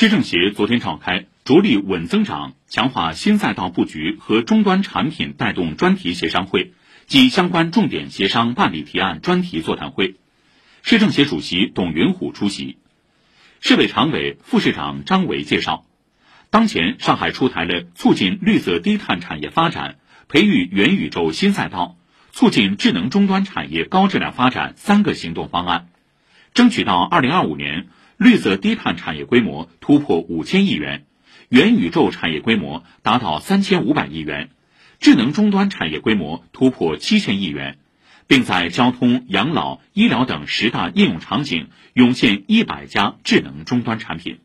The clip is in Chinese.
市政协昨天召开着力稳增长、强化新赛道布局和终端产品带动专题协商会及相关重点协商办理提案专题座谈会，市政协主席董云虎出席。市委常委、副市长张伟介绍，当前上海出台了促进绿色低碳产业发展、培育元宇宙新赛道、促进智能终端产业高质量发展三个行动方案，争取到二零二五年。绿色低碳产业规模突破五千亿元，元宇宙产业规模达到三千五百亿元，智能终端产业规模突破七千亿元，并在交通、养老、医疗等十大应用场景涌现一百家智能终端产品。